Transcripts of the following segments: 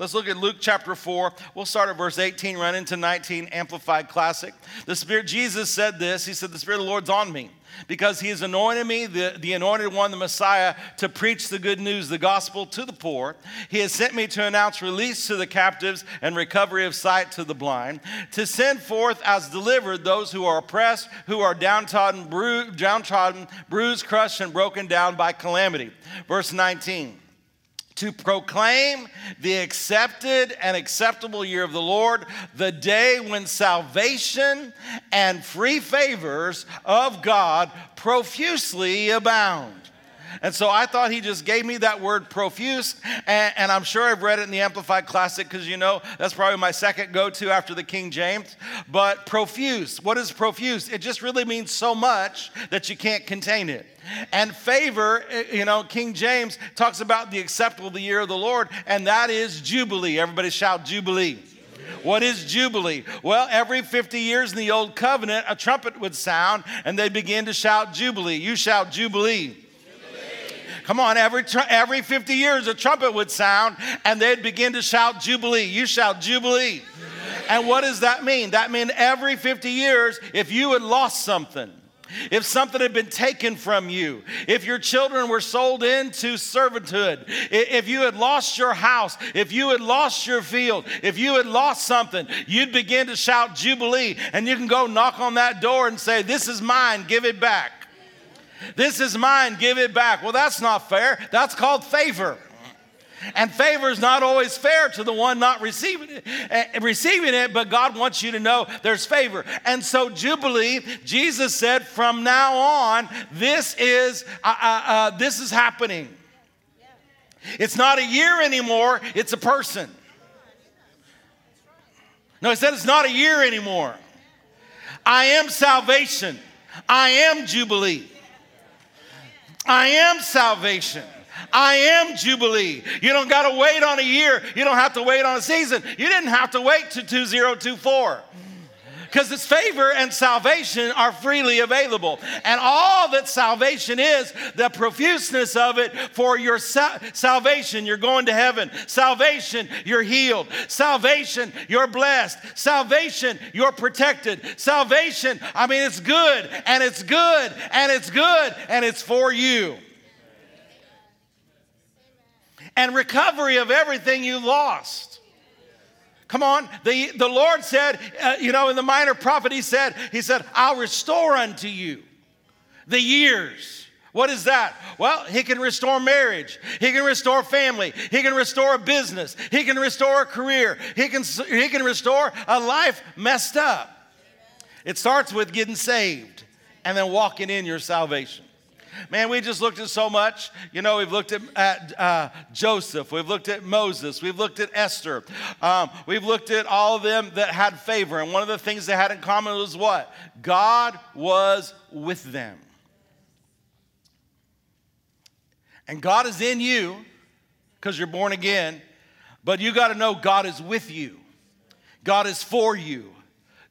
Let's look at Luke chapter 4. We'll start at verse 18, run into 19, Amplified Classic. The Spirit, Jesus said this He said, The Spirit of the Lord's on me because he has anointed me, the, the anointed one, the Messiah, to preach the good news, the gospel to the poor. He has sent me to announce release to the captives and recovery of sight to the blind, to send forth as delivered those who are oppressed, who are downtrodden, bru- downtrodden bruised, crushed, and broken down by calamity. Verse 19 to proclaim the accepted and acceptable year of the Lord, the day when salvation and free favors of God profusely abound. And so I thought he just gave me that word profuse, and, and I'm sure I've read it in the Amplified Classic because you know that's probably my second go to after the King James. But profuse, what is profuse? It just really means so much that you can't contain it. And favor, eh, you know, King James talks about the acceptable the year of the Lord, and that is Jubilee. Everybody shout Jubilee. What is Jubilee? Well, every 50 years in the Old Covenant, a trumpet would sound and they begin to shout Jubilee. You shout Jubilee. Come on, every, every 50 years a trumpet would sound and they'd begin to shout Jubilee. You shout Jubilee. And what does that mean? That means every 50 years, if you had lost something, if something had been taken from you, if your children were sold into servitude, if you had lost your house, if you had lost your field, if you had lost something, you'd begin to shout Jubilee and you can go knock on that door and say, This is mine, give it back. This is mine, give it back. Well, that's not fair. That's called favor. And favor is not always fair to the one not receiving it, uh, receiving it, but God wants you to know there's favor. And so, Jubilee, Jesus said, from now on, this is, uh, uh, uh, this is happening. It's not a year anymore, it's a person. No, he said it's not a year anymore. I am salvation, I am Jubilee. I am salvation. I am Jubilee. You don't got to wait on a year. You don't have to wait on a season. You didn't have to wait to 2024 because its favor and salvation are freely available. And all that salvation is, the profuseness of it for your sa- salvation, you're going to heaven. Salvation, you're healed. Salvation, you're blessed. Salvation, you're protected. Salvation, I mean, it's good and it's good and it's good and it's for you. And recovery of everything you lost. Come on. The, the Lord said, uh, you know, in the minor prophet, he said, he said, I'll restore unto you the years. What is that? Well, he can restore marriage. He can restore family. He can restore a business. He can restore a career. He can, he can restore a life messed up. It starts with getting saved and then walking in your salvation. Man, we just looked at so much. You know, we've looked at, at uh, Joseph, we've looked at Moses, we've looked at Esther, um, we've looked at all of them that had favor. And one of the things they had in common was what? God was with them. And God is in you because you're born again, but you got to know God is with you, God is for you,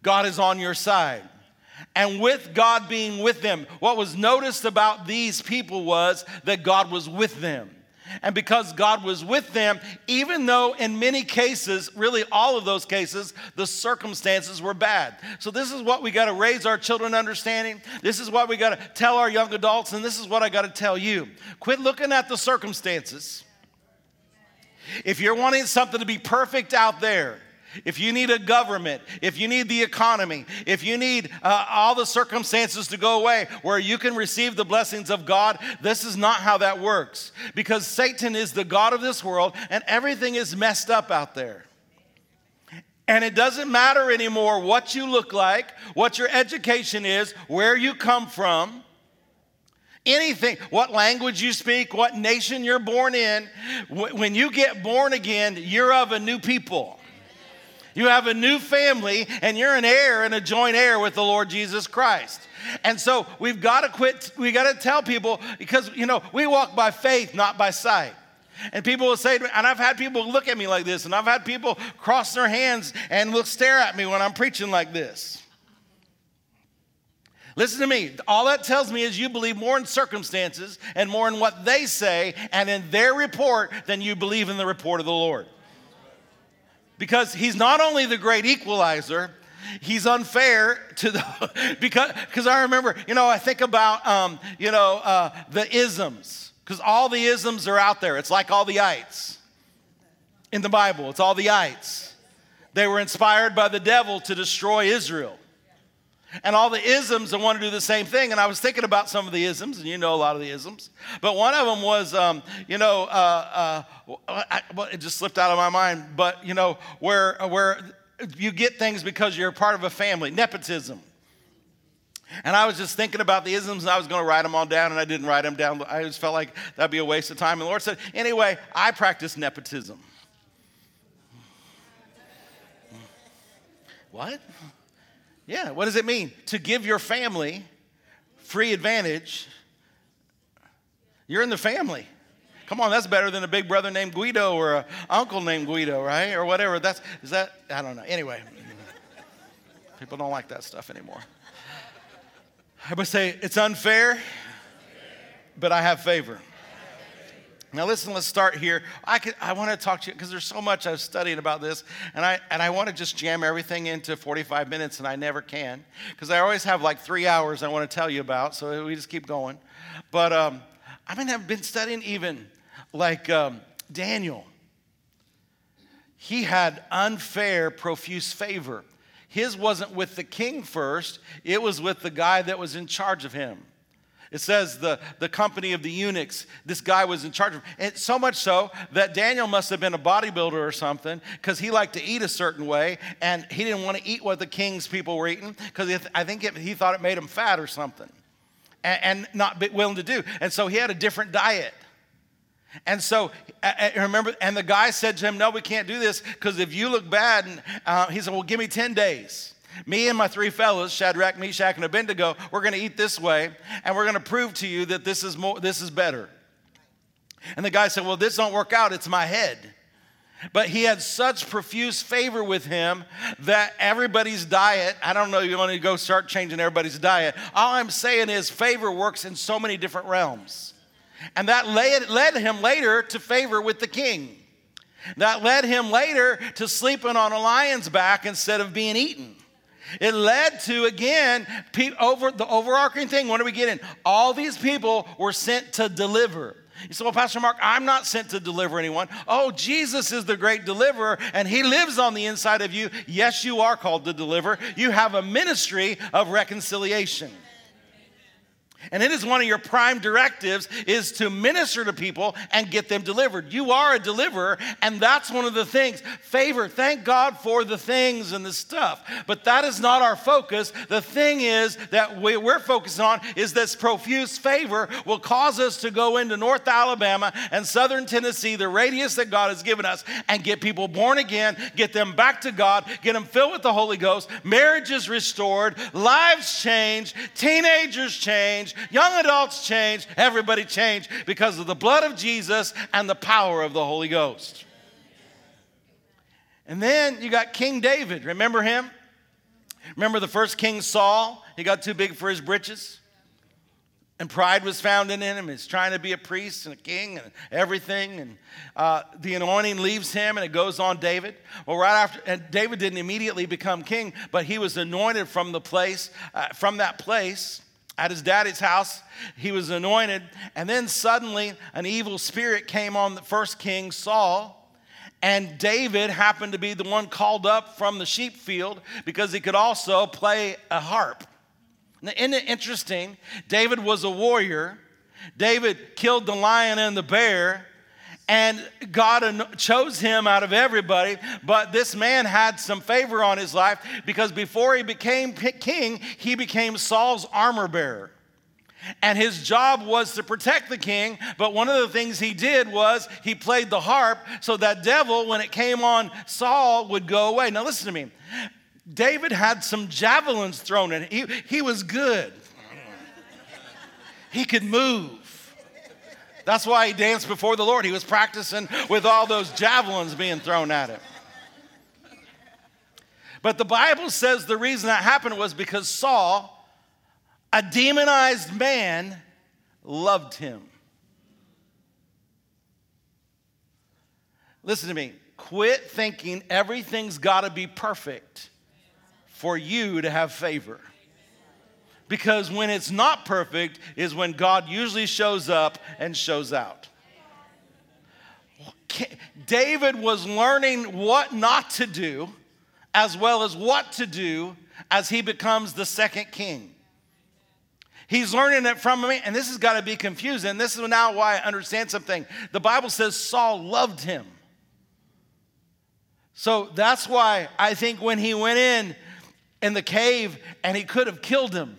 God is on your side and with God being with them. What was noticed about these people was that God was with them. And because God was with them, even though in many cases, really all of those cases, the circumstances were bad. So, this is what we got to raise our children understanding. This is what we got to tell our young adults, and this is what I got to tell you. Quit looking at the circumstances. If you're wanting something to be perfect out there, if you need a government, if you need the economy, if you need uh, all the circumstances to go away where you can receive the blessings of God, this is not how that works. Because Satan is the God of this world and everything is messed up out there. And it doesn't matter anymore what you look like, what your education is, where you come from anything, what language you speak, what nation you're born in, when you get born again, you're of a new people. You have a new family and you're an heir and a joint heir with the Lord Jesus Christ. And so we've got to quit, we got to tell people because, you know, we walk by faith, not by sight. And people will say to me, and I've had people look at me like this, and I've had people cross their hands and look stare at me when I'm preaching like this. Listen to me. All that tells me is you believe more in circumstances and more in what they say and in their report than you believe in the report of the Lord. Because he's not only the great equalizer, he's unfair to the because because I remember, you know, I think about um, you know uh, the isms because all the isms are out there. It's like all the ites in the Bible. It's all the ites. They were inspired by the devil to destroy Israel. And all the isms that want to do the same thing. And I was thinking about some of the isms, and you know a lot of the isms. But one of them was, um, you know, uh, uh, I, well, it just slipped out of my mind. But you know, where where you get things because you're part of a family, nepotism. And I was just thinking about the isms, and I was going to write them all down, and I didn't write them down. I just felt like that'd be a waste of time. And the Lord said, anyway, I practice nepotism. What? Yeah, what does it mean? To give your family free advantage. You're in the family. Come on, that's better than a big brother named Guido or an uncle named Guido, right? Or whatever. That's is that I don't know. Anyway, people don't like that stuff anymore. I must say it's unfair, but I have favor. Now, listen, let's start here. I, could, I want to talk to you because there's so much I've studied about this, and I, and I want to just jam everything into 45 minutes, and I never can because I always have like three hours I want to tell you about, so we just keep going. But um, I mean, I've been studying even like um, Daniel. He had unfair, profuse favor. His wasn't with the king first, it was with the guy that was in charge of him. It says the, the company of the eunuchs, this guy was in charge of. And so much so that Daniel must have been a bodybuilder or something because he liked to eat a certain way and he didn't want to eat what the king's people were eating because I think it, he thought it made him fat or something and, and not willing to do. And so he had a different diet. And so, remember, and the guy said to him, No, we can't do this because if you look bad, and uh, he said, Well, give me 10 days. Me and my three fellows, Shadrach, Meshach, and Abednego, we're going to eat this way, and we're going to prove to you that this is more, this is better. And the guy said, "Well, this don't work out. It's my head." But he had such profuse favor with him that everybody's diet, I don't know, you want to go start changing everybody's diet. All I'm saying is favor works in so many different realms. And that led, led him later to favor with the king. That led him later to sleeping on a lion's back instead of being eaten. It led to, again, over the overarching thing. What are we getting? All these people were sent to deliver. You say, well, Pastor Mark, I'm not sent to deliver anyone. Oh, Jesus is the great deliverer, and he lives on the inside of you. Yes, you are called to deliver. You have a ministry of reconciliation. And it is one of your prime directives is to minister to people and get them delivered. You are a deliverer, and that's one of the things. Favor, thank God for the things and the stuff. But that is not our focus. The thing is that we're focused on is this profuse favor will cause us to go into North Alabama and Southern Tennessee, the radius that God has given us, and get people born again, get them back to God, get them filled with the Holy Ghost, marriages restored, lives changed, teenagers changed, young adults change, everybody changed because of the blood of Jesus and the power of the Holy Ghost. And then you got King David. Remember him? Remember the first king Saul? He got too big for his britches. And pride was found in him. He's trying to be a priest and a king and everything. And uh, the anointing leaves him and it goes on David. Well, right after, and David didn't immediately become king, but he was anointed from the place, uh, from that place at his daddy's house. He was anointed. And then suddenly an evil spirit came on the first king, Saul. And David happened to be the one called up from the sheep field because he could also play a harp. Now, isn't it interesting? David was a warrior. David killed the lion and the bear, and God chose him out of everybody. But this man had some favor on his life because before he became king, he became Saul's armor bearer. And his job was to protect the king, but one of the things he did was he played the harp so that devil, when it came on Saul, would go away. Now, listen to me. David had some javelins thrown in. He, he was good. He could move. That's why he danced before the Lord. He was practicing with all those javelins being thrown at him. But the Bible says the reason that happened was because Saul, a demonized man, loved him. Listen to me. quit thinking everything's got to be perfect for you to have favor. Because when it's not perfect is when God usually shows up and shows out. David was learning what not to do as well as what to do as he becomes the second king. He's learning it from me, and this has got to be confusing. This is now why I understand something. The Bible says Saul loved him. So that's why I think when he went in in the cave and he could have killed him,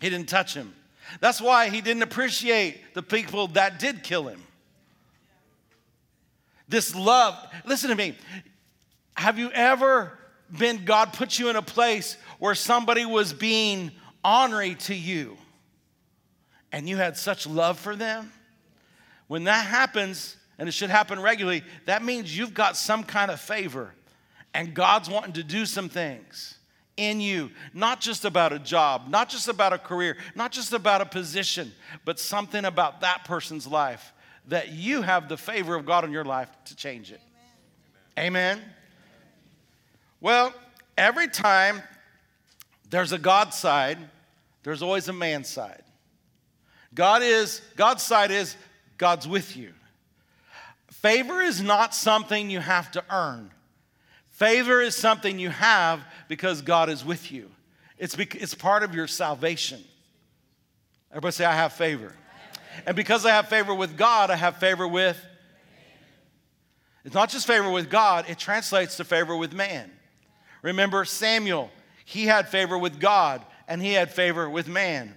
he didn't touch him. That's why he didn't appreciate the people that did kill him. This love, listen to me. Have you ever been, God put you in a place where somebody was being honorary to you and you had such love for them? When that happens, and it should happen regularly, that means you've got some kind of favor and God's wanting to do some things in you, not just about a job, not just about a career, not just about a position, but something about that person's life that you have the favor of God in your life to change it. Amen. Amen. Well, every time there's a God side, there's always a man side. God is, God's side is God's with you. Favor is not something you have to earn. Favor is something you have because God is with you. It's, it's part of your salvation. Everybody say, I have favor. And because I have favor with God, I have favor with. It's not just favor with God, it translates to favor with man. Remember Samuel, he had favor with God and he had favor with man.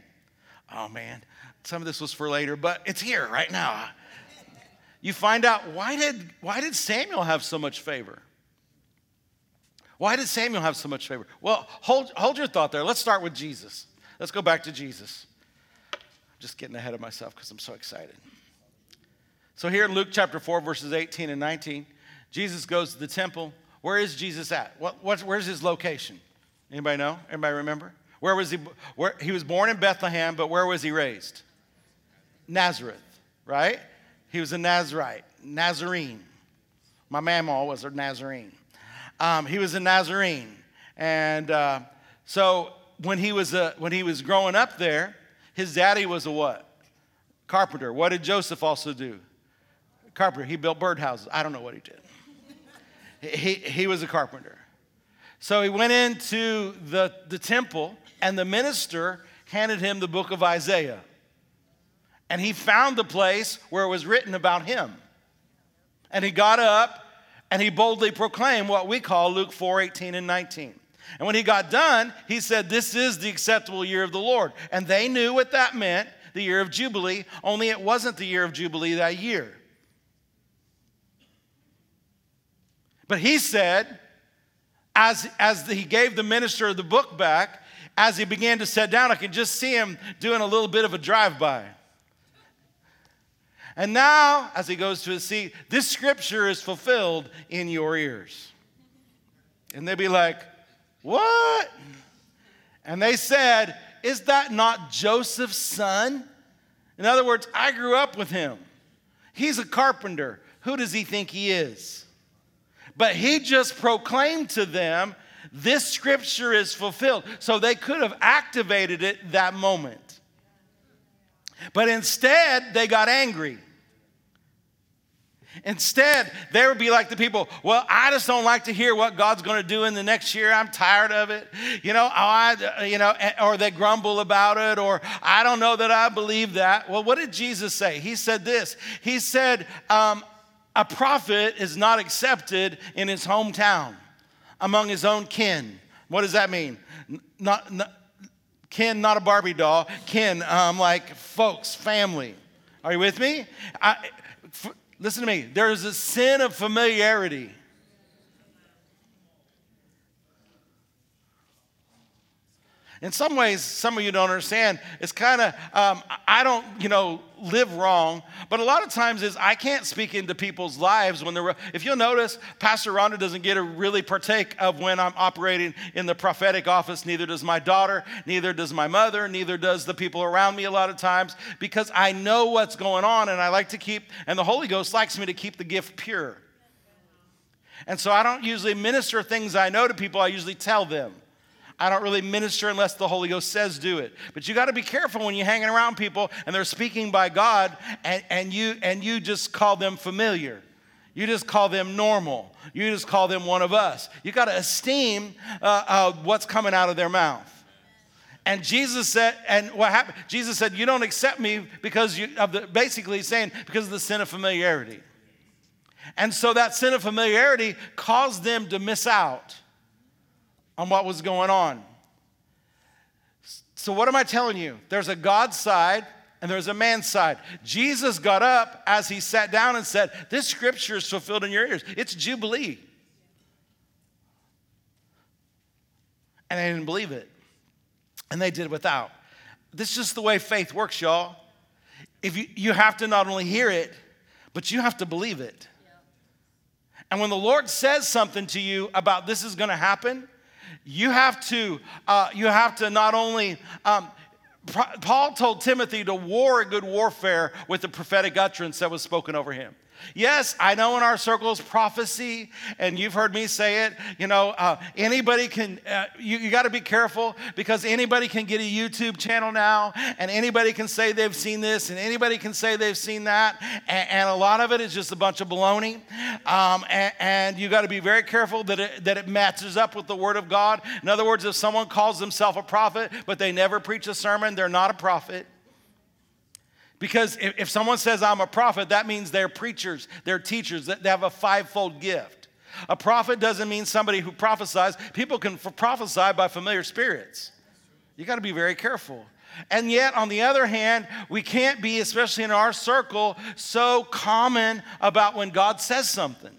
Oh man, some of this was for later, but it's here right now. You find out why did, why did Samuel have so much favor? Why did Samuel have so much favor? Well, hold, hold your thought there. Let's start with Jesus. Let's go back to Jesus. I'm just getting ahead of myself because I'm so excited. So, here in Luke chapter 4, verses 18 and 19, Jesus goes to the temple. Where is Jesus at? What, what, where's his location? Anybody know? Anybody remember? Where was he? Where, he was born in Bethlehem, but where was he raised? Nazareth, right? He was a Nazarite, Nazarene. My mama was a Nazarene. Um, he was a Nazarene. And uh, so when he, was a, when he was growing up there, his daddy was a what? Carpenter. What did Joseph also do? Carpenter. He built birdhouses. I don't know what he did. He, he was a carpenter. So he went into the, the temple, and the minister handed him the book of Isaiah. And he found the place where it was written about him. And he got up and he boldly proclaimed what we call Luke 4 18 and 19. And when he got done, he said, This is the acceptable year of the Lord. And they knew what that meant the year of Jubilee, only it wasn't the year of Jubilee that year. But he said, as, as he gave the minister the book back, as he began to sit down, I can just see him doing a little bit of a drive by. And now, as he goes to his seat, this scripture is fulfilled in your ears. And they'd be like, What? And they said, Is that not Joseph's son? In other words, I grew up with him. He's a carpenter. Who does he think he is? But he just proclaimed to them, This scripture is fulfilled. So they could have activated it that moment. But instead, they got angry. Instead, they would be like the people, well, I just don't like to hear what God's going to do in the next year. I'm tired of it. You know, I, you know, or they grumble about it, or I don't know that I believe that. Well, what did Jesus say? He said this. He said, um, a prophet is not accepted in his hometown among his own kin. What does that mean? Not, not kin, not a Barbie doll. Kin, um, like folks, family. Are you with me? I, Listen to me. There is a sin of familiarity. In some ways, some of you don't understand. It's kind of, um, I don't, you know, live wrong, but a lot of times is I can't speak into people's lives when they're, if you'll notice, Pastor Rhonda doesn't get to really partake of when I'm operating in the prophetic office. Neither does my daughter, neither does my mother, neither does the people around me a lot of times because I know what's going on and I like to keep, and the Holy Ghost likes me to keep the gift pure. And so I don't usually minister things I know to people, I usually tell them. I don't really minister unless the Holy Ghost says do it. But you got to be careful when you're hanging around people and they're speaking by God and, and, you, and you just call them familiar. You just call them normal. You just call them one of us. You got to esteem uh, uh, what's coming out of their mouth. And Jesus said, and what happened? Jesus said, You don't accept me because you, of the, basically saying, because of the sin of familiarity. And so that sin of familiarity caused them to miss out on what was going on. So, what am I telling you? There's a God side and there's a man side. Jesus got up as he sat down and said, This scripture is fulfilled in your ears. It's Jubilee. And they didn't believe it. And they did without. This is just the way faith works, y'all. If you, you have to not only hear it, but you have to believe it. And when the Lord says something to you about this is going to happen, you have to uh, you have to not only um, Paul told Timothy to war a good warfare with the prophetic utterance that was spoken over him. Yes, I know in our circles prophecy, and you've heard me say it. You know, uh, anybody can, uh, you, you got to be careful because anybody can get a YouTube channel now, and anybody can say they've seen this, and anybody can say they've seen that, and, and a lot of it is just a bunch of baloney. Um, and, and, you got to be very careful that it, that it matches up with the Word of God. In other words, if someone calls themselves a prophet, but they never preach a sermon, they're not a prophet. Because if, someone says, I'm a prophet, that means they're preachers, they're teachers, that they have a fivefold gift. A prophet doesn't mean somebody who prophesies. People can prophesy by familiar spirits. You got to be very careful. And yet, on the other hand, we can't be, especially in our circle, so common about when God says something.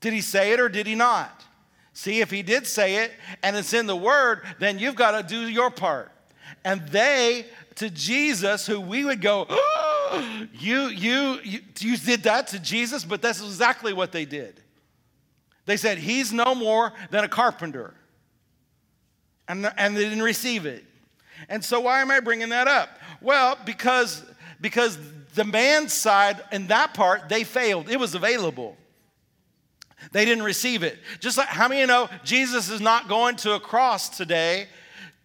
Did he say it or did he not? See, if he did say it and it's in the word, then you've got to do your part. And they to Jesus, who we would go, oh, you, you, you, you did that to Jesus? But that's exactly what they did. They said, He's no more than a carpenter. And, and they didn't receive it. And so, why am I bringing that up? Well, because, because the man's side, in that part, they failed. It was available. They didn't receive it. Just like, how many you know Jesus is not going to a cross today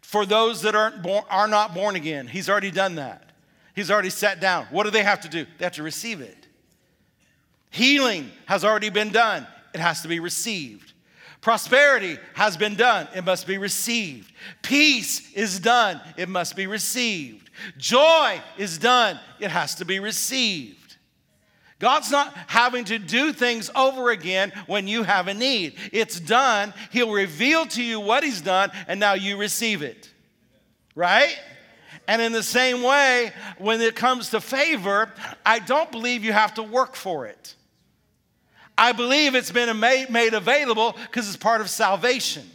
for those that aren't born, are not born again. He's already done that. He's already sat down. What do they have to do? They have to receive it. Healing has already been done. It has to be received. Prosperity has been done. It must be received. Peace is done. It must be received. Joy is done. It has to be received. God's not having to do things over again when you have a need. It's done. He'll reveal to you what He's done, and now you receive it. Right? And in the same way, when it comes to favor, I don't believe you have to work for it. I believe it's been made, available because it's part of salvation.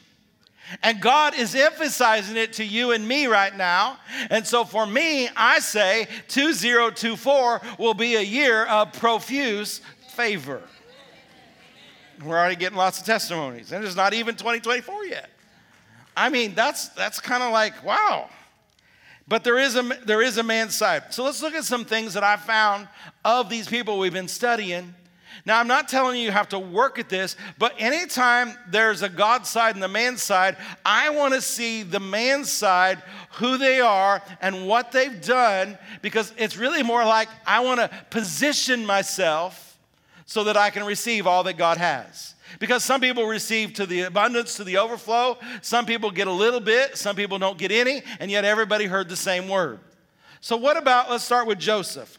And God is emphasizing it to you and me right now. And so for me, I say 2024 will be a year of profuse favor. We're already getting lots of testimonies, and it's not even 2024 yet. I mean, that's that's kind of like wow. But there is a there is a man's side. So let's look at some things that I found of these people we've been studying now, I'm not telling you you have to work at this, but anytime there's a God side and the man side, I want to see the man side, who they are, and what they've done, because it's really more like I want to position myself so that I can receive all that God has. Because some people receive to the abundance, to the overflow. Some people get a little bit, some people don't get any, and yet everybody heard the same word. So, what about, let's start with Joseph.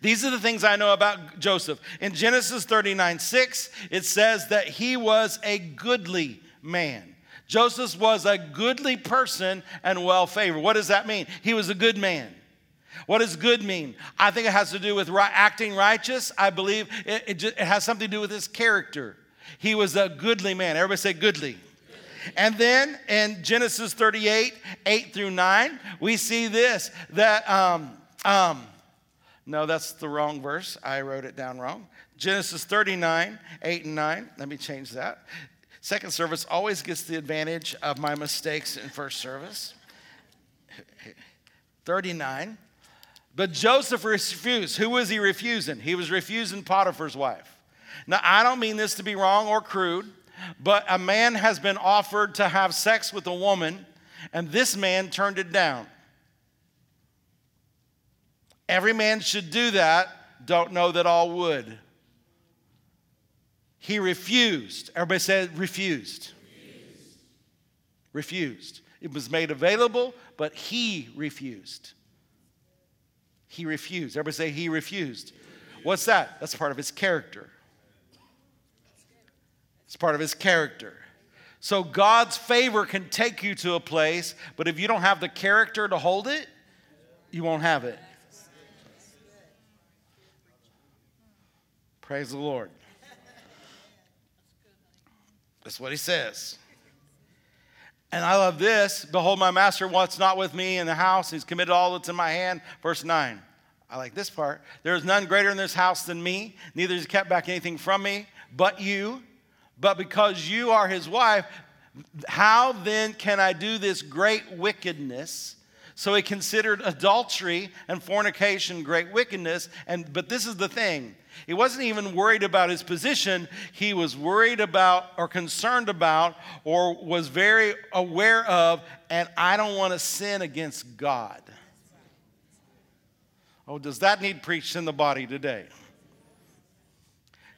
These are the things I know about Joseph. In Genesis 39 6, it says that he was a goodly man. Joseph was a goodly person and well favored. What does that mean? He was a good man. What does good mean? I think it has to do with acting righteous. I believe it, it, just, it has something to do with his character. He was a goodly man. Everybody say goodly. And then in Genesis 38, 8 through 9, we see this that um, um, no, that's the wrong verse. I wrote it down wrong. Genesis 39, 8 and 9. Let me change that. Second service always gets the advantage of my mistakes in first service. 39. But Joseph refused. Who was he refusing? He was refusing Potiphar's wife. Now, I don't mean this to be wrong or crude, but a man has been offered to have sex with a woman, and this man turned it down. Every man should do that. Don't know that all would. He refused. Everybody said refused. Refused. refused. It was made available, but he refused. He refused. Everybody say he refused. What's that? That's part of his character. It's part of his character. So God's favor can take you to a place, but if you don't have the character to hold it, you won't have it. Praise the Lord. That's what he says. And I love this. Behold, my master wants not with me in the house. He's committed all that's in my hand. Verse 9. I like this part. There is none greater in this house than me, neither has kept back anything from me, but you. But because you are his wife, how then can I do this great wickedness? So he considered adultery and fornication great wickedness. And but this is the thing. He wasn't even worried about his position. He was worried about or concerned about or was very aware of, and I don't want to sin against God. Oh, does that need preached in the body today?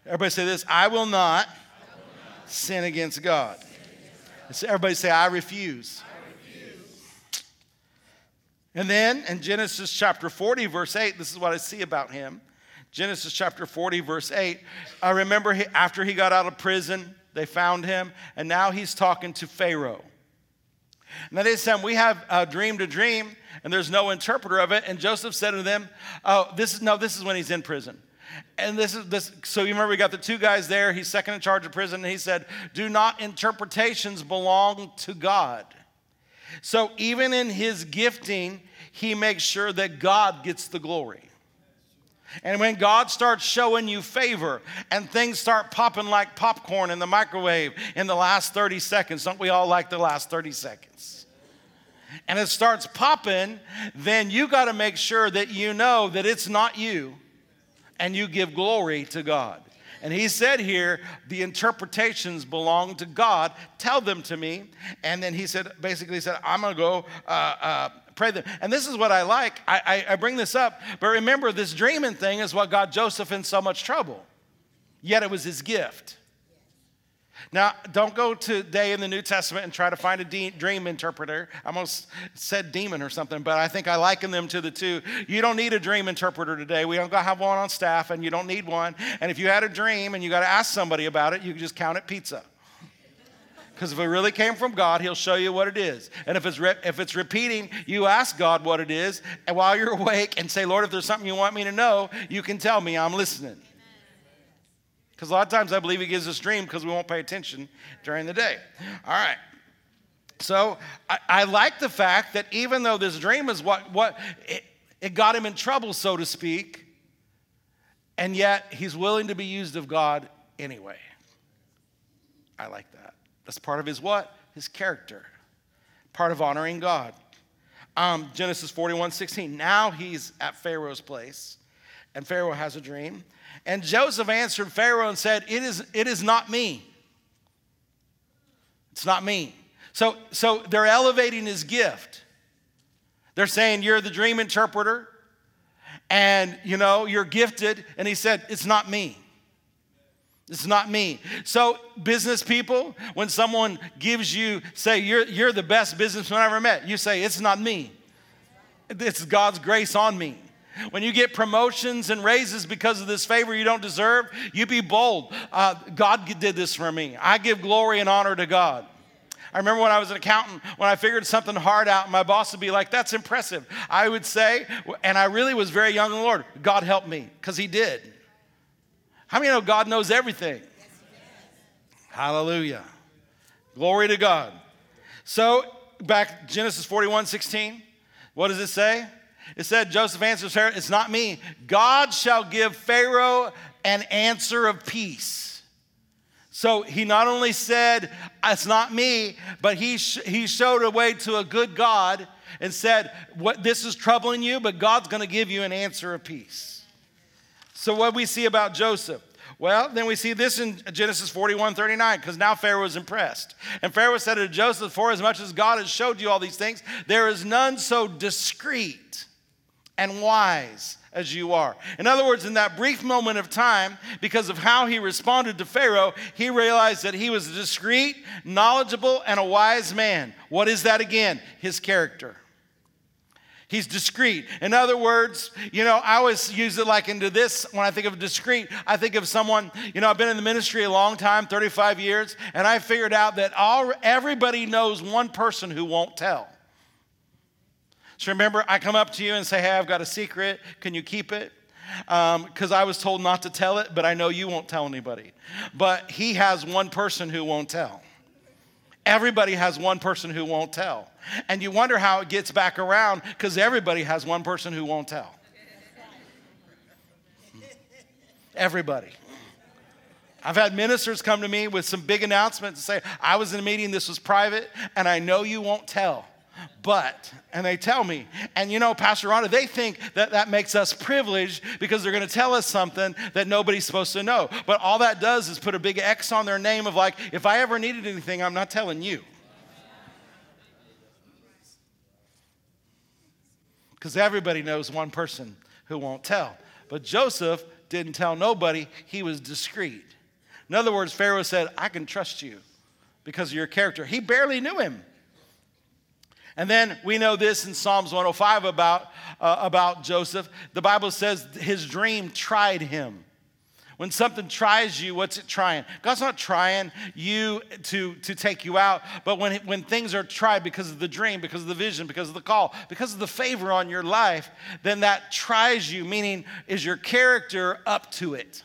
Everybody say this I will not, I will not sin against God. Everybody say, I refuse. And then in Genesis chapter 40, verse 8, this is what I see about him. Genesis chapter 40, verse 8. I remember he, after he got out of prison, they found him, and now he's talking to Pharaoh. Now they said, We have a dream to dream, and there's no interpreter of it. And Joseph said to them, Oh, this is no, this is when he's in prison. And this is this, so you remember we got the two guys there. He's second in charge of prison, and he said, Do not interpretations belong to God? So even in his gifting, he makes sure that God gets the glory. And when God starts showing you favor and things start popping like popcorn in the microwave in the last 30 seconds, don't we all like the last 30 seconds? And it starts popping, then you got to make sure that you know that it's not you and you give glory to God. And he said here, the interpretations belong to God. Tell them to me. And then he said, basically he said, I'm going to go uh, uh, pray them. And this is what I like. I, I, I bring this up, but remember, this dreaming thing is what got Joseph in so much trouble. Yet it was his gift. Now, don't go today in the New Testament and try to find a de- dream interpreter. I almost said demon or something, but I think I liken them to the two. You don't need a dream interpreter today. We don't have one on staff, and you don't need one. And if you had a dream and you got to ask somebody about it, you can just count it pizza. Because if it really came from God, He'll show you what it is. And if it's, re- if it's repeating, you ask God what it is, and while you're awake, and say, Lord, if there's something you want me to know, you can tell me. I'm listening. Because a lot of times I believe he gives us dream because we won't pay attention during the day. All right. So I, I, like the fact that even though this dream is what, what it, it got him in trouble, so to speak, and yet he's willing to be used of God anyway. I like that. That's part of his what? His character. Part of honoring God. Um, Genesis 41 16. Now he's at Pharaoh's place, and Pharaoh has a dream. And Joseph answered Pharaoh and said, It is, it is not me. It's not me. So, so they're elevating his gift. They're saying, You're the dream interpreter, and you know, you're gifted. And he said, It's not me. It's not me. So, business people, when someone gives you, say, you're, you're the best businessman I ever met, you say, It's not me. It's God's grace on me. When you get promotions and raises because of this favor you don't deserve, you be bold. Uh, God did this for me. I give glory and honor to God. I remember when I was an accountant, when I figured something hard out, my boss would be like, That's impressive. I would say, and I really was very young in the Lord, God help me, because He did. How many know God knows everything? Hallelujah. Glory to God. So, back Genesis 41 16, what does it say? It said, Joseph answers Pharaoh, It's not me. God shall give Pharaoh an answer of peace. So he not only said, It's not me, but he, sh- he showed a way to a good God and said, what, This is troubling you, but God's going to give you an answer of peace. So, what we see about Joseph, Well, then we see this in Genesis 41 39, because now Pharaoh is impressed. And Pharaoh said to Joseph, For as much as God has showed you all these things, there is none so discreet and wise as you are. In other words, in that brief moment of time, because of how he responded to Pharaoh, he realized that he was a discreet, knowledgeable, and a wise man. What is that again? His character. He's discreet. In other words, you know, I always use it like into this when I think of discreet. I think of someone, you know, I've been in the ministry a long time, 35 years, and I figured out that all, everybody knows one person who won't tell. So remember, I come up to you and say, Hey, I've got a secret. Can you keep it? Because um, I was told not to tell it, but I know you won't tell anybody. But he has one person who won't tell. Everybody has one person who won't tell. And you wonder how it gets back around because everybody has one person who won't tell. Everybody. I've had ministers come to me with some big announcements and say, I was in a meeting, this was private, and I know you won't tell. But, and they tell me, and you know, Pastor Rhonda, they think that that makes us privileged because they're going to tell us something that nobody's supposed to know. But all that does is put a big X on their name of like, if I ever needed anything, I'm not telling you. Because everybody knows one person who won't tell. But Joseph didn't tell nobody, he was discreet. In other words, Pharaoh said, I can trust you because of your character. He barely knew him. And then we know this in Psalms 105 about, uh, about Joseph. The Bible says his dream tried him. When something tries you, what's it trying? God's not trying you to, to take you out, but when, when things are tried because of the dream, because of the vision, because of the call, because of the favor on your life, then that tries you, meaning, is your character up to it?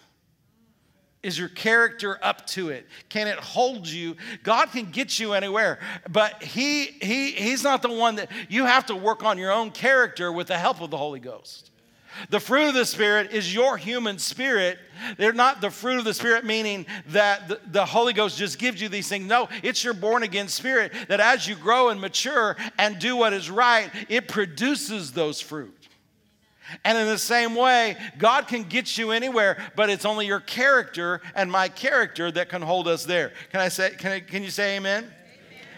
Is your character up to it? Can it hold you? God can get you anywhere, but he, he, He's not the one that you have to work on your own character with the help of the Holy Ghost. The fruit of the Spirit is your human spirit. They're not the fruit of the Spirit, meaning that the, Holy Ghost just gives you these things. No, it's your born again spirit that as you grow and mature and do what is right, it produces those fruit. And in the same way, God can get you anywhere, but it's only your character and my character that can hold us there. Can I say, can, I, can you say amen?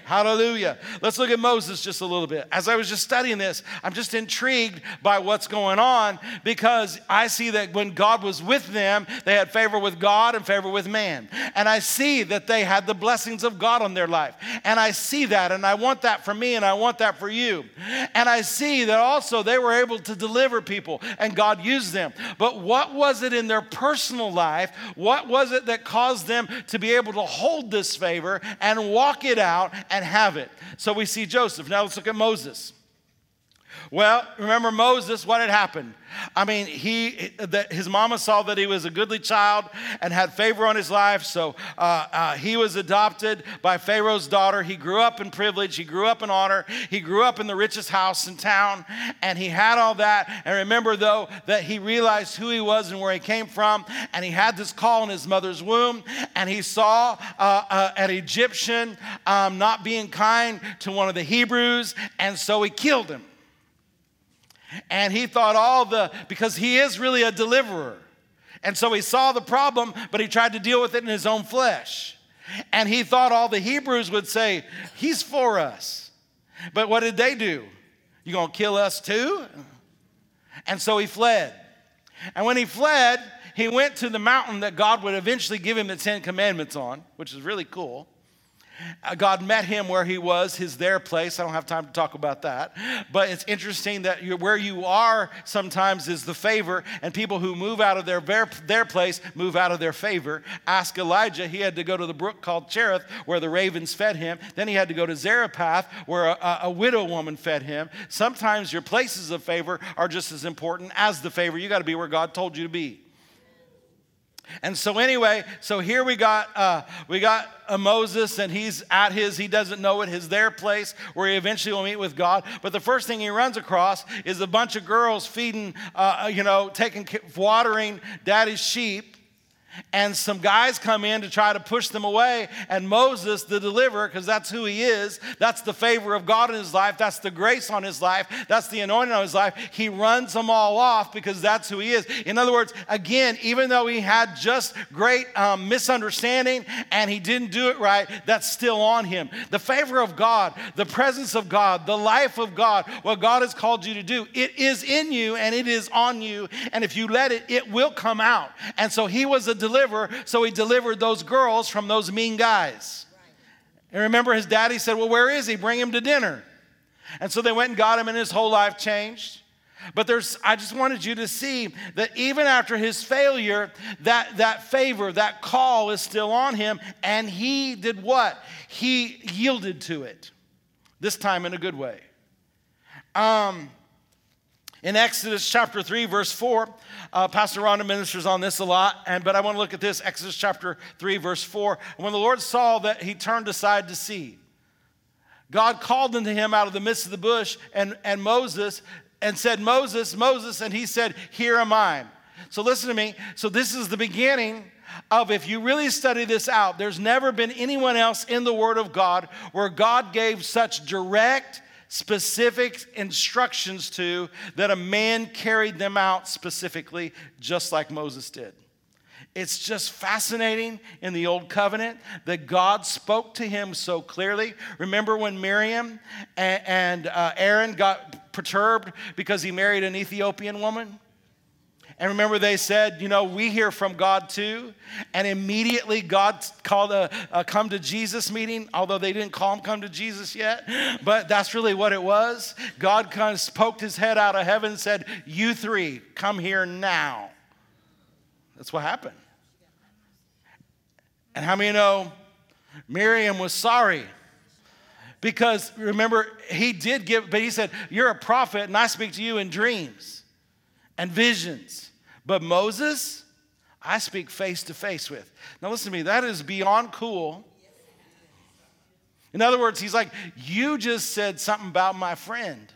Hallelujah. Let's look at Moses just a little bit. As I was just studying this, I'm just intrigued by what's going on because I see that when God was with them, they had favor with God and favor with man. And I see that they had the blessings of God on their life. And I see that, and I want that for me, and I want that for you. And I see that also they were able to deliver people, and God used them. But what was it in their personal life? What was it that caused them to be able to hold this favor and walk it out and have it. So we see Joseph. Now let's look at Moses. Well, remember Moses, what had happened? I mean, he, that his mama saw that he was a goodly child and had favor on his life, so uh, uh, he was adopted by Pharaoh's daughter. He grew up in privilege, he grew up in honor, he grew up in the richest house in town, and he had all that. And remember, though, that he realized who he was and where he came from, and he had this call in his mother's womb, and he saw uh, uh an Egyptian um, not being kind to one of the Hebrews, and so he killed him. And he thought all the, because he is really a deliverer. And so he saw the problem, but he tried to deal with it in his own flesh. And he thought all the Hebrews would say, He's for us. But what did they do? You gonna kill us too? And so he fled. And when he fled, he went to the mountain that God would eventually give him the Ten Commandments on, which is really cool. Uh, God met him where he was, his their place. I don't have time to talk about that. But it's interesting that where you are sometimes is the favor, and people who move out of their, their, place move out of their favor. Ask Elijah. He had to go to the brook called Cherith where the ravens fed him. Then he had to go to Zarephath where a, a widow woman fed him. Sometimes your places of favor are just as important as the favor. You got to be where God told you to be. And so anyway, so here we got uh, we got a Moses, and he's at his he doesn't know it his their place where he eventually will meet with God. But the first thing he runs across is a bunch of girls feeding, uh, you know, taking watering daddy's sheep, and some guys come in to try to push them away. And Moses, the deliverer, because that's who he is, that's the favor of God in his life, that's the grace on his life, that's the anointing on his life, he runs them all off because that's who he is. In other words, again, even though he had just great um, misunderstanding and he didn't do it right, that's still on him. The favor of God, the presence of God, the life of God, what God has called you to do, it is in you and it is on you. And if you let it, it will come out. And so he was a deliver, so he delivered those girls from those mean guys. And remember, his daddy said, Well, where is he? Bring him to dinner. And so they went and got him, and his whole life changed. But there's, I just wanted you to see that even after his failure, that, that favor, that call is still on him. And he did what? He yielded to it, this time in a good way. Um, in Exodus chapter 3, verse 4, uh, Pastor Rhonda ministers on this a lot, and, but I want to look at this Exodus chapter 3, verse 4. When the Lord saw that he turned aside to see, God called unto him out of the midst of the bush and, and Moses and said, Moses, Moses, and he said, Here am I. So listen to me. So this is the beginning of if you really study this out, there's never been anyone else in the Word of God where God gave such direct, specific instructions to that a man carried them out specifically, just like Moses did. It's just fascinating in the Old Covenant that God spoke to him so clearly. Remember when Miriam and, uh, Aaron got perturbed because he married an Ethiopian woman? And remember, they said, you know, we hear from God too. And immediately God called a, a, come to Jesus meeting, although they didn't call him come to Jesus yet. But that's really what it was. God kind of poked his head out of heaven and said, You three, come here now. That's what happened. And how many know Miriam was sorry? Because remember, he did give, but he said, You're a prophet, and I speak to you in dreams and visions. But Moses, I speak face to face with. Now, listen to me, that is beyond cool. In other words, he's like, You just said something about my friend,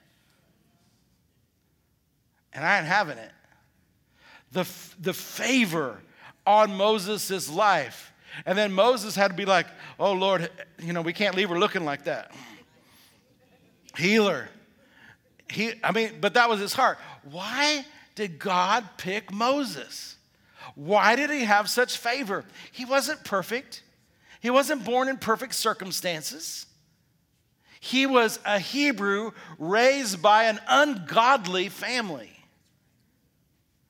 and I ain't having it. The, the favor on Moses' life. And then Moses had to be like, Oh Lord, you know, we can't leave her looking like that. Healer. He, I mean, but that was his heart. Why did God pick Moses? Why did he have such favor? He wasn't perfect, he wasn't born in perfect circumstances. He was a Hebrew raised by an ungodly family.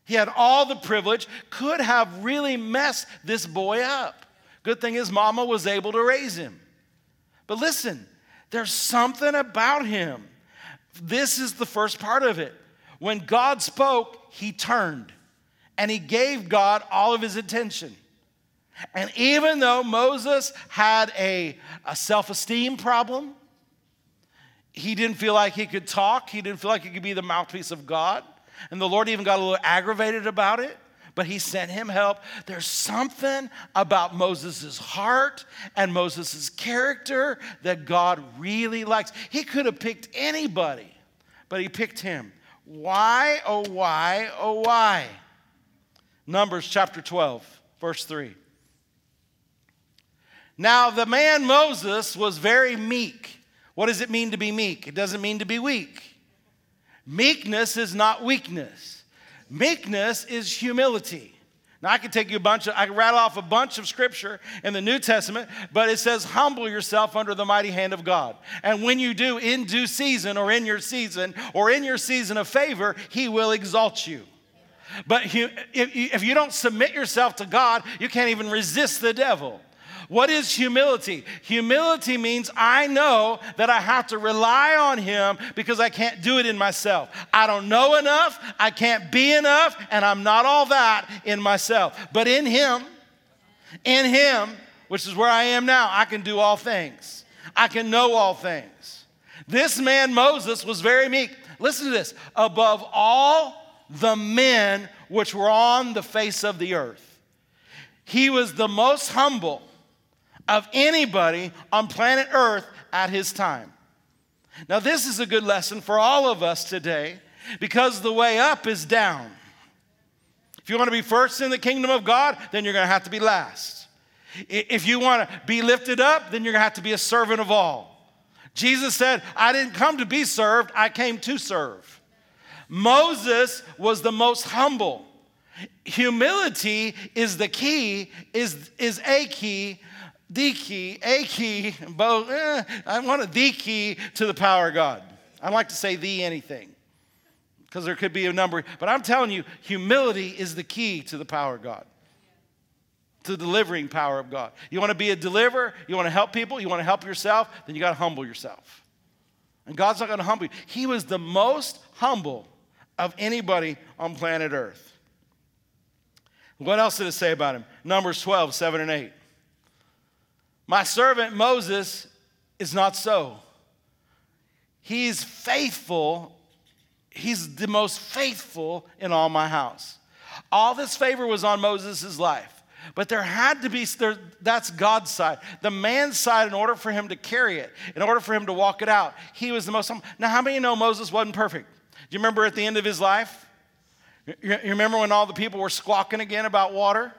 He had all the privilege, could have really messed this boy up. Good thing his mama was able to raise him. But listen, there's something about him. This is the first part of it. When God spoke, he turned and he gave God all of his attention. And even though Moses had a, a self esteem problem, he didn't feel like he could talk, he didn't feel like he could be the mouthpiece of God. And the Lord even got a little aggravated about it, but he sent him help. There's something about Moses' heart and Moses' character that God really likes. He could have picked anybody, but he picked him. Why, oh, why, oh, why? Numbers chapter 12, verse 3. Now, the man Moses was very meek. What does it mean to be meek? It doesn't mean to be weak. Meekness is not weakness, meekness is humility. Now, I could take you a bunch of, I could rattle off a bunch of scripture in the New Testament, but it says, humble yourself under the mighty hand of God. And when you do in due season or in your season or in your season of favor, He will exalt you. But if you don't submit yourself to God, you can't even resist the devil. What is humility? Humility means I know that I have to rely on Him because I can't do it in myself. I don't know enough, I can't be enough, and I'm not all that in myself. But in Him, in Him, which is where I am now, I can do all things. I can know all things. This man, Moses, was very meek. Listen to this above all the men which were on the face of the earth. He was the most humble of anybody on planet Earth at his time. Now, this is a good lesson for all of us today because the way up is down. If you want to be first in the kingdom of God, then you're going to have to be last. If you want to be lifted up, then you're going to have to be a servant of all. Jesus said, I didn't come to be served, I came to serve. Moses was the most humble. Humility is the key, is, is a key, the key, a key, both. Eh, I want a the key to the power of God. I like to say the anything because there could be a number, but I'm telling you, humility is the key to the power of God to the delivering power of God. You want to be a deliverer, you want to help people, you want to help yourself, then you got to humble yourself. And God's not going to humble you. He was the most humble of anybody on planet Earth. What else did it say about him? Numbers 12, 7 and 8. My servant Moses is not so. He's faithful. He's the most faithful in all my house. All this favor was on Moses' life. But there had to be, there, that's God's side. The man's side, in order for him to carry it, in order for him to walk it out, he was the most humble. Now, how many know Moses wasn't perfect? Do you remember at the end of his life? You remember when all the people were squawking again about water?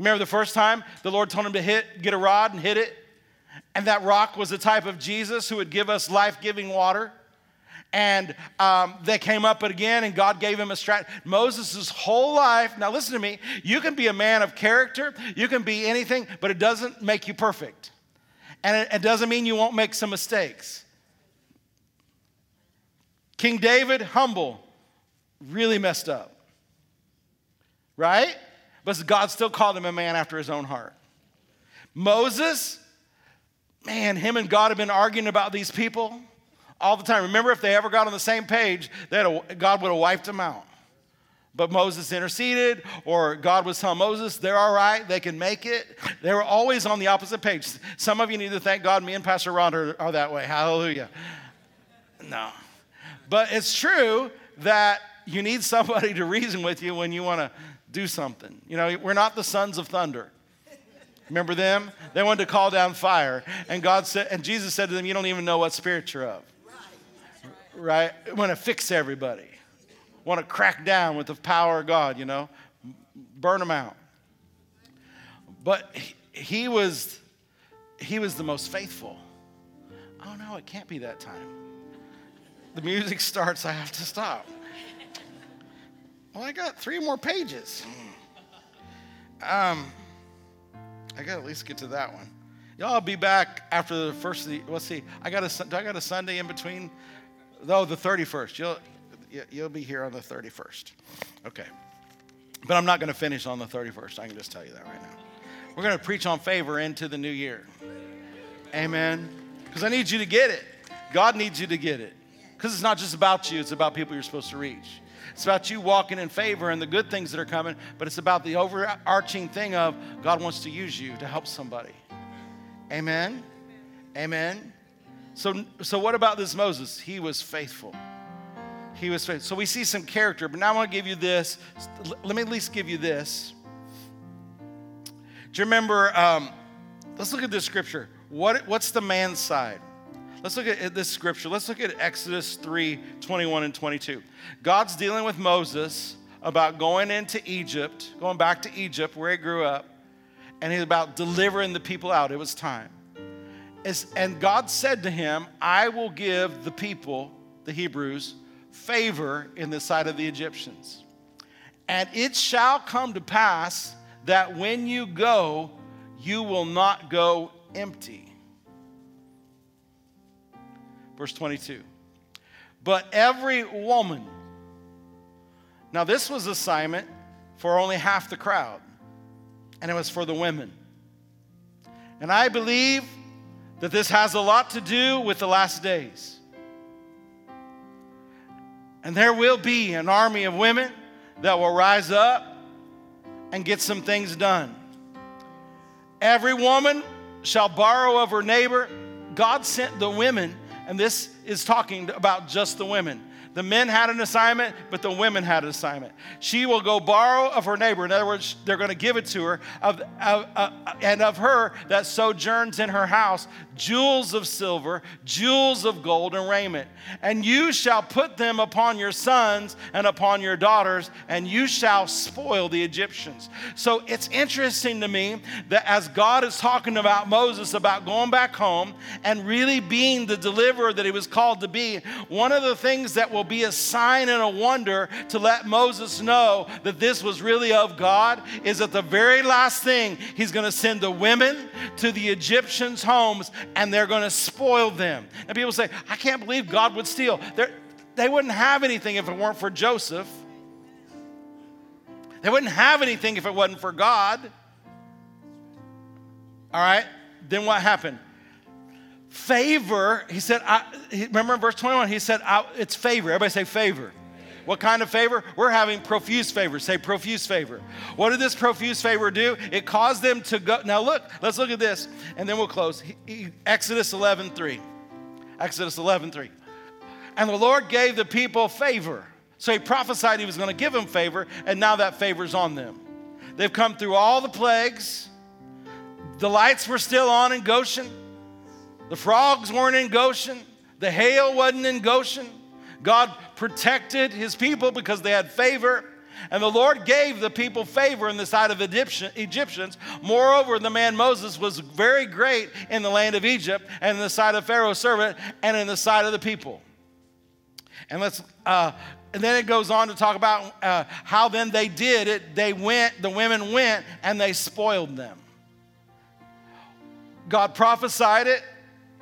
Remember the first time the Lord told him to hit, get a rod and hit it? And that rock was a type of Jesus who would give us life giving water. And um, they came up again and god gave him a strategy moses' whole life now listen to me you can be a man of character you can be anything but it doesn't make you perfect. And it, it doesn't mean you won't make some mistakes. King david humble really messed up. Right but god still called him a man after his own heart moses man him and god have been arguing about these people all the time. Remember, if they ever got on the same page, a, God would have wiped them out. But Moses interceded, or God was telling Moses, they're all right, they can make it. They were always on the opposite page. Some of you need to thank God, me and Pastor Ron are, are that way. Hallelujah. No. But it's true that you need somebody to reason with you when you want to do something. You know, we're not the sons of thunder. Remember them? They wanted to call down fire. And God said, and Jesus said to them, You don't even know what spirit you're of right? Want to fix everybody. Want to crack down with the power of God, you know? Burn them out. But he, he was he was the most faithful. Oh no, it can't be that time. The music starts, I have to stop. Well, I got three more pages. Um, I got to at least get to that one. Y'all will be back after the first. The, let's see. I got a. Do I got a Sunday in between? No, the 31st. You'll, you'll be here on the 31st. Okay. But I'm not going to finish on the 31st. I can just tell you that right now. We're going to preach on favor into the new year. Amen. Because I need you to get it. God needs you to get it. Because it's not just about you, it's about people you're supposed to reach. It's about you walking in favor and the good things that are coming, but it's about the overarching thing of God wants to use you to help somebody. Amen. Amen. So, so what about this Moses? He was faithful. He was faithful. So we see some character, but now I want to give you this. Let me at least give you this. Do you remember? Um, let's look at this scripture. What, what's the man's side? Let's look at this scripture. Let's look at Exodus 3 21 and 22. God's dealing with Moses about going into Egypt, going back to Egypt where he grew up, and he's about delivering the people out. It was time and God said to him, I will give the people, the Hebrews, favor in the sight of the Egyptians. And it shall come to pass that when you go, you will not go empty. Verse 22. But every woman, now this was assignment for only half the crowd, and it was for the women. And I believe that this has a lot to do with the last days. And there will be an army of women that will rise up and get some things done. Every woman shall borrow of her neighbor. God sent the women, and this is talking about just the women. The men had an assignment, but the women had an assignment. She will go borrow of her neighbor. In other words, they're going to give it to her, of, of, uh, and of her that sojourns in her house, jewels of silver, jewels of gold, and raiment. And you shall put them upon your sons and upon your daughters, and you shall spoil the Egyptians. So it's interesting to me that as God is talking about Moses about going back home and really being the deliverer that he was called to be, one of the things that will be a sign and a wonder to let Moses know that this was really of God is that the very last thing he's going to send the women to the Egyptians' homes and they're going to spoil them. And people say, I can't believe God would steal. They're, they wouldn't have anything if it weren't for Joseph. They wouldn't have anything if it wasn't for God. All right? Then what happened? Favor, he said, I, remember in verse 21, he said, it's favor. Everybody say favor. What kind of favor? We're having profuse favor. Say profuse favor. What did this profuse favor do? It caused them to go. Now look, let's look at this, and then we'll close. He, he, Exodus 11 3. Exodus 11 3. And the Lord gave the people favor. So he prophesied he was going to give them favor, and now that favor's on them. They've come through all the plagues. The lights were still on in Goshen. The frogs weren't in Goshen. The hail wasn't in Goshen. God protected his people because they had favor. And the Lord gave the people favor in the sight of Egyptians. Moreover, the man Moses was very great in the land of Egypt and in the sight of Pharaoh's servant and in the sight of the people. And let's, uh, and then it goes on to talk about uh, how then they did it. They went, the women went, and they spoiled them. God prophesied it,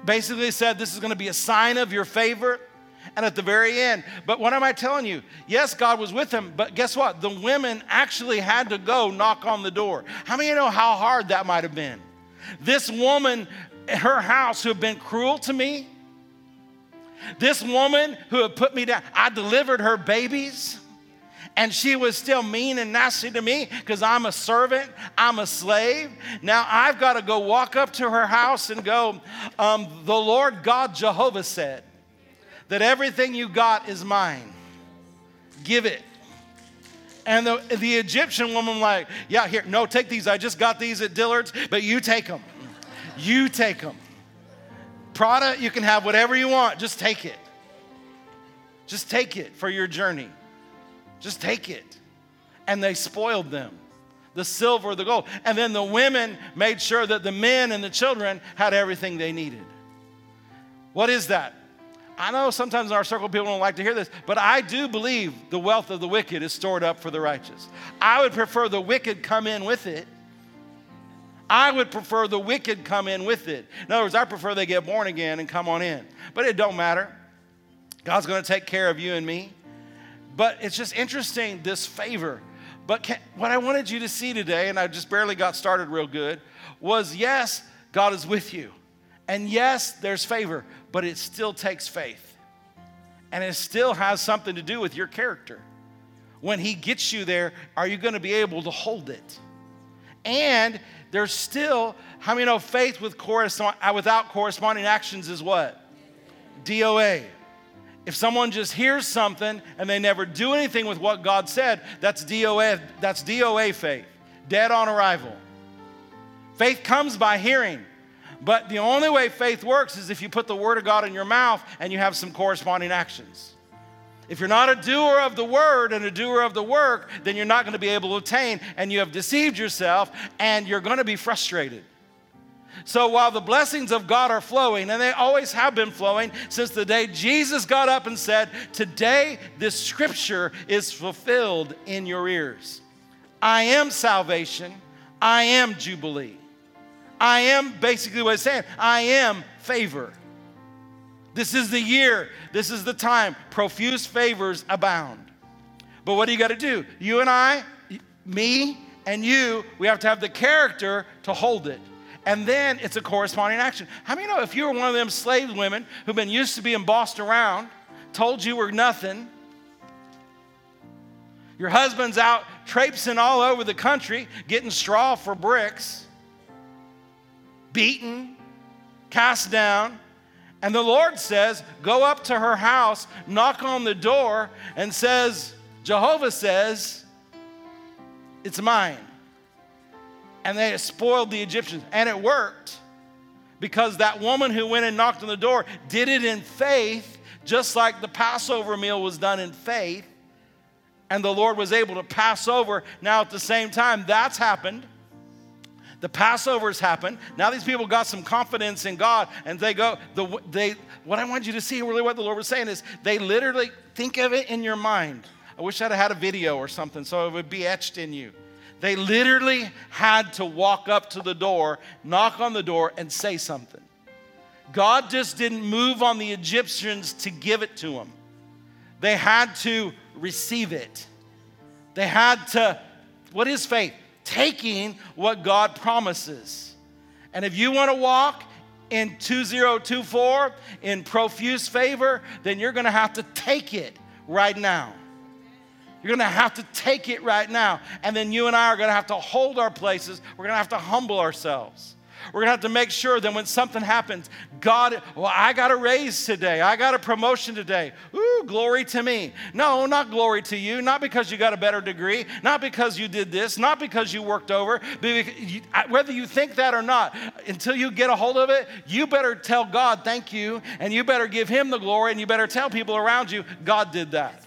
basically said this is going to be a sign of your favor and at the very end. But what am I telling you? Yes, God was with him, but guess what? The women actually had to go knock on the door. How many of you know how hard that might have been? This woman, her house, who had been cruel to me, this woman who had put me down, I delivered her babies and she was still mean and nasty to me because I'm a servant, I'm a slave. Now I've got to go walk up to her house and go, um, The Lord God Jehovah said, that everything you got is mine. Give it. And the, the Egyptian woman, like, yeah, here, no, take these. I just got these at Dillard's, but you take them. You take them. Prada, you can have whatever you want. Just take it. Just take it for your journey. Just take it. And they spoiled them the silver, the gold. And then the women made sure that the men and the children had everything they needed. What is that? I know sometimes in our circle people don't like to hear this, but I do believe the wealth of the wicked is stored up for the righteous. I would prefer the wicked come in with it. I would prefer the wicked come in with it. In other words, I prefer they get born again and come on in. But it don't matter. God's going to take care of you and me. But it's just interesting this favor. But can, what I wanted you to see today, and I just barely got started real good, was yes, God is with you. And yes, there's favor, but it still takes faith. And it still has something to do with your character. When He gets you there, are you going to be able to hold it? And there's still, how many know faith with uh, without corresponding actions is what? DOA. If someone just hears something and they never do anything with what God said, that's DOA, that's DOA faith, dead on arrival. Faith comes by hearing. But the only way faith works is if you put the word of God in your mouth and you have some corresponding actions. If you're not a doer of the word and a doer of the work, then you're not going to be able to attain, and you have deceived yourself, and you're going to be frustrated. So while the blessings of God are flowing, and they always have been flowing since the day Jesus got up and said, Today this scripture is fulfilled in your ears. I am salvation, I am jubilee. I am basically what it's saying. I am favor. This is the year, this is the time. Profuse favors abound. But what do you got to do? You and I, me and you, we have to have the character to hold it. And then it's a corresponding action. How many know if you were one of them slave women who've been used to being bossed around, told you were nothing, your husband's out traipsing all over the country getting straw for bricks beaten, cast down, And the Lord says, Go up to her house, knock on the door, and says, Jehovah says, It's mine. And they spoiled the Egyptians. And it worked because that woman who went and knocked on the door did it in faith, just like the Passover meal was done in faith. And the Lord was able to pass over. Now, at the same time, that's happened. The Passover's happened. Now these people got some confidence in God, and they go. The, they, what I want you to see, really, what the Lord was saying is, they literally think of it in your mind. I wish I'd have had a video or something so it would be etched in you. They literally had to walk up to the door, knock on the door, and say something. God just didn't move on the Egyptians to give it to them. They had to receive it. They had to, what is faith? taking what God promises. And if you want to walk in 2024 in profuse favor, then you're going to have to take it right now. You're going to have to take it right now. And then you and I are going to have to hold our places. We're going to have to humble ourselves. We're going to have to make sure that when something happens, God, well, I got a raise today. I got a promotion today. Ooh, glory to me. No, not glory to you. Not because you got a better degree. Not because you did this. Not because you worked over. Whether you think that or not, until you get a hold of it, you better tell God thank you. And you better give Him the glory. And you better tell people around you, God did that.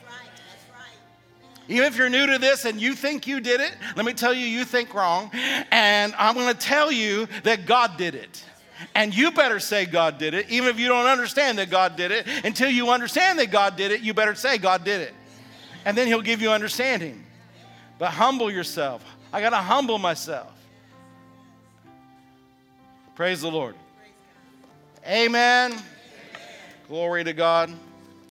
Even if you're new to this and you think you did it, let me tell you, you think wrong. And I'm going to tell you that God did it. And you better say God did it, even if you don't understand that God did it. Until you understand that God did it, you better say God did it. And then He'll give you understanding. But humble yourself. I got to humble myself. Praise the Lord. Amen. Glory to God.